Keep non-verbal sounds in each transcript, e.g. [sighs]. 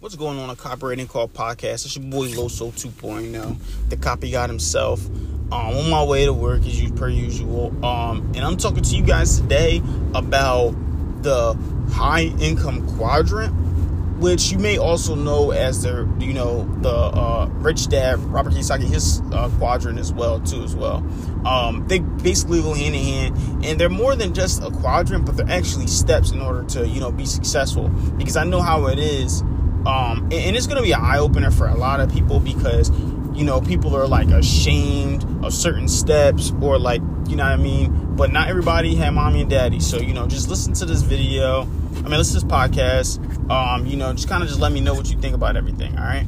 What's going on a copywriting call podcast? It's your boy Loso 2.0, the copy god himself. Um, on my way to work as you per usual. Um, and I'm talking to you guys today about the high income quadrant, which you may also know as the you know the uh, rich dad Robert Kiyosaki his uh, quadrant as well too as well. Um, they basically go hand in hand, and they're more than just a quadrant, but they're actually steps in order to you know be successful. Because I know how it is um, and, and it's going to be an eye opener for a lot of people because, you know, people are like ashamed of certain steps or like, you know what I mean? But not everybody had mommy and daddy. So, you know, just listen to this video. I mean, listen to this podcast. Um, you know, just kind of just let me know what you think about everything. All right.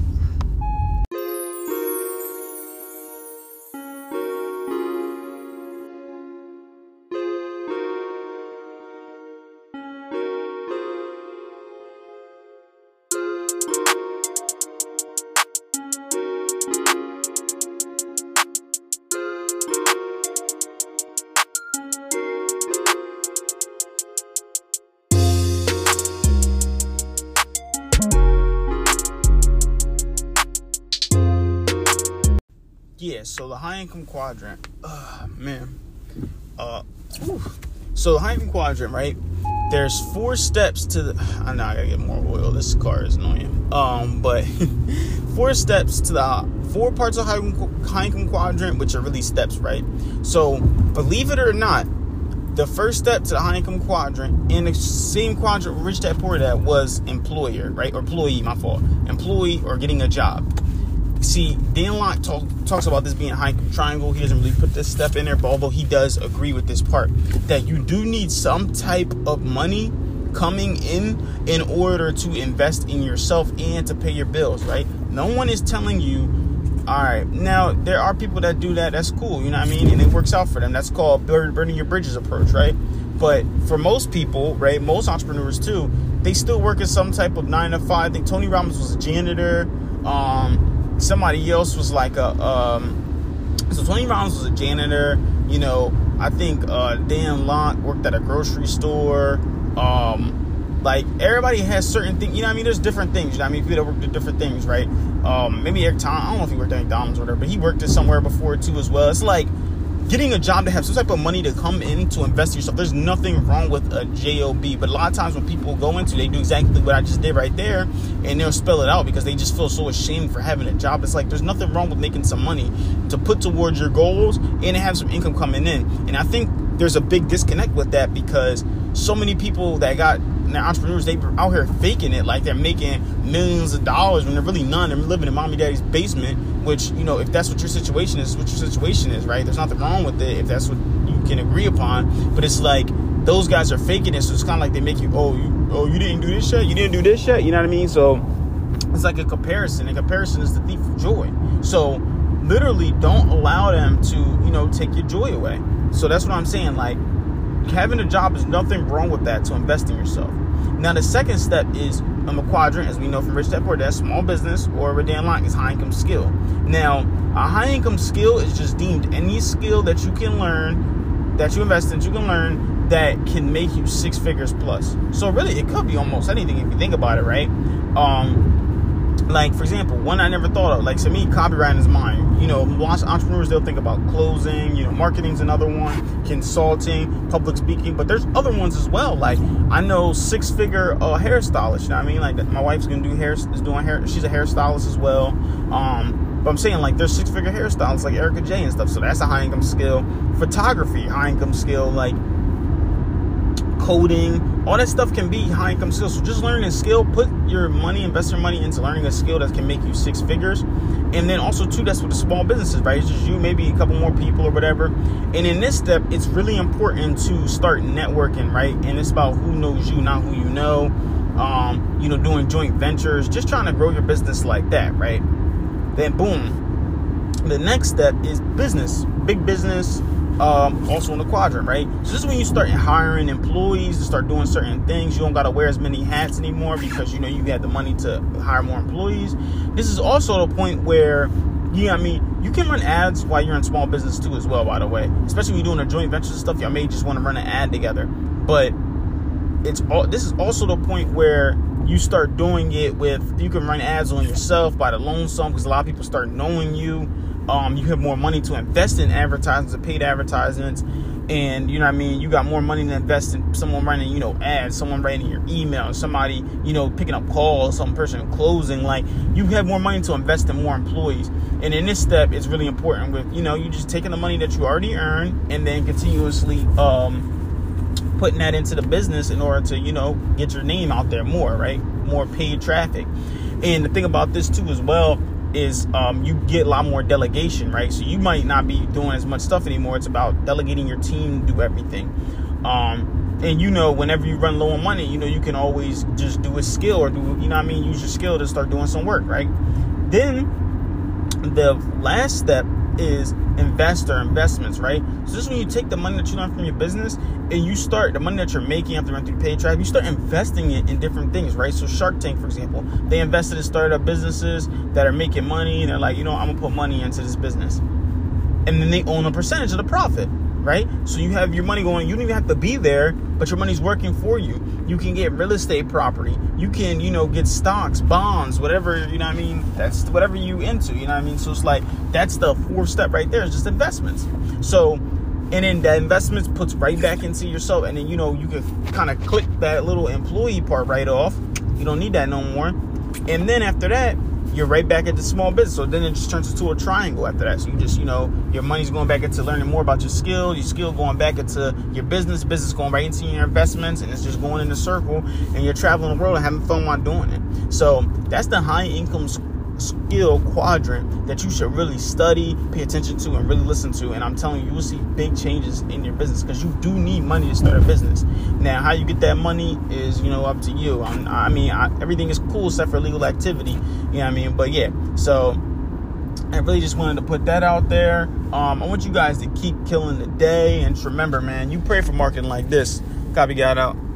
Yeah, so the high income quadrant, uh, man, uh, whew. so the high income quadrant, right? There's four steps to the. [sighs] I know I gotta get more oil. This car is annoying. Um, but [laughs] four steps to the four parts of high income, quadrant, which are really steps, right? So believe it or not, the first step to the high income quadrant in the same quadrant rich dad poor dad was employer, right? Or employee, my fault. Employee or getting a job see, Dan Lok talk, talks about this being a high triangle. He doesn't really put this stuff in there, but although he does agree with this part, that you do need some type of money coming in in order to invest in yourself and to pay your bills, right? No one is telling you, all right, now there are people that do that. That's cool, you know what I mean? And it works out for them. That's called burning your bridges approach, right? But for most people, right, most entrepreneurs too, they still work at some type of nine to five. I think Tony Robbins was a janitor. Um, somebody else was like a um, so Tony Robbins was a janitor. You know, I think uh, Dan Lok worked at a grocery store. Um, like everybody has certain things. You know, I mean, there's different things. You know, I mean, people that worked at different things, right? Um, maybe Eric Tom. I don't know if he worked at McDonald's or whatever, but he worked at somewhere before too as well. It's like getting a job to have some type of money to come in to invest in yourself. There's nothing wrong with a job, but a lot of times when people go into, they do exactly what I just did right there, and they'll spell it out because they just feel so ashamed for having a job. It's like there's nothing wrong with making some money to put towards your goals and have some income coming in. And I think there's a big disconnect with that because so many people that got now entrepreneurs they out here faking it like they're making millions of dollars when they're really none. They're living in mommy daddy's basement, which you know if that's what your situation is, what your situation is, right? There's nothing wrong with it if that's what you can agree upon. But it's like those guys are faking it, so it's kind of like they make you oh you oh you didn't do this shit, you didn't do this shit, you know what I mean? So it's like a comparison. A comparison is the thief of joy. So literally don't allow them to you know take your joy away. So that's what I'm saying. Like having a job is nothing wrong with that to invest in yourself. Now, the second step is um, a quadrant, as we know from Rich Dad Poor Dad, small business or a Dan Lok is high income skill. Now, a high income skill is just deemed any skill that you can learn, that you invest in, you can learn that can make you six figures plus. So really, it could be almost anything if you think about it, right? Um, like for example, one I never thought of. Like to me, copywriting is mine. You know, of entrepreneurs they'll think about closing. You know, marketing's another one, consulting, public speaking. But there's other ones as well. Like I know six figure uh, hairstylist. You know what I mean? Like my wife's gonna do hair, is doing hair. She's a hairstylist as well. Um, but I'm saying like there's six figure hairstylists like Erica J and stuff. So that's a high income skill. Photography, high income skill. Like coding, all that stuff can be high income skills. So just learning a skill, put your money, invest your money into learning a skill that can make you six figures. And then also too, that's what the small businesses, right? It's just you, maybe a couple more people or whatever. And in this step, it's really important to start networking, right? And it's about who knows you, not who you know. Um, you know, doing joint ventures, just trying to grow your business like that, right? Then boom. The next step is business, big business, um, also in the quadrant, right? So this is when you start hiring employees to start doing certain things. You don't got to wear as many hats anymore because you know you got the money to hire more employees. This is also the point where, yeah, I mean, you can run ads while you're in small business too, as well. By the way, especially when you're doing a joint venture stuff, y'all may just want to run an ad together. But it's all. This is also the point where you start doing it with you can run ads on yourself by the lonesome because a lot of people start knowing you um, you have more money to invest in advertisements paid advertisements and you know what I mean you got more money to invest in someone running you know ads someone writing your email somebody you know picking up calls some person closing like you have more money to invest in more employees. And in this step it's really important with you know you just taking the money that you already earn and then continuously um, putting that into the business in order to you know get your name out there more right? More paid traffic. And the thing about this too as well is um, you get a lot more delegation, right? So you might not be doing as much stuff anymore. It's about delegating your team do everything. Um, and you know, whenever you run low on money, you know, you can always just do a skill or do, you know I mean? Use your skill to start doing some work, right? Then the last step is investor investments, right? So this is when you take the money that you learn from your business and you start the money that you're making after running through paid traffic, you start investing it in different things, right? So Shark Tank, for example, they invested in startup businesses that are making money and they're like, you know, I'm gonna put money into this business. And then they own a percentage of the profit right? So you have your money going, you don't even have to be there, but your money's working for you. You can get real estate property. You can, you know, get stocks, bonds, whatever, you know what I mean? That's whatever you into, you know what I mean? So it's like that's the fourth step right there, is just investments. So and then that investments puts right back into yourself and then you know you can kind of click that little employee part right off you don't need that no more and then after that you're right back at the small business. So then it just turns into a triangle after that. So you just, you know, your money's going back into learning more about your skill, your skill going back into your business, business going right into your investments, and it's just going in a circle. And you're traveling the world and having fun while doing it. So that's the high income skill quadrant that you should really study, pay attention to, and really listen to. And I'm telling you, you will see big changes in your business because you do need money to start a business. Now, how you get that money is, you know, up to you. I'm, i mean, I, everything is cool except for legal activity. You know what I mean? But yeah, so I really just wanted to put that out there. Um, I want you guys to keep killing the day. And remember, man, you pray for marketing like this. Copy, got out.